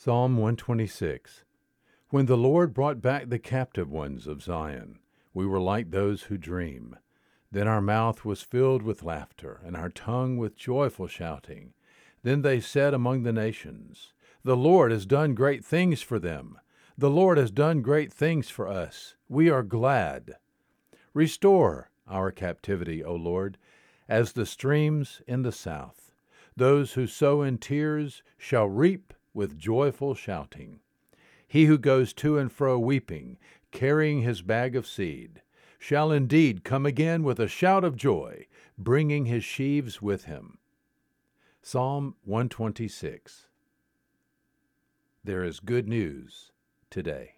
Psalm 126 When the Lord brought back the captive ones of Zion, we were like those who dream. Then our mouth was filled with laughter, and our tongue with joyful shouting. Then they said among the nations, The Lord has done great things for them. The Lord has done great things for us. We are glad. Restore our captivity, O Lord, as the streams in the south. Those who sow in tears shall reap with joyful shouting. He who goes to and fro weeping, carrying his bag of seed, shall indeed come again with a shout of joy, bringing his sheaves with him. Psalm 126. There is good news today.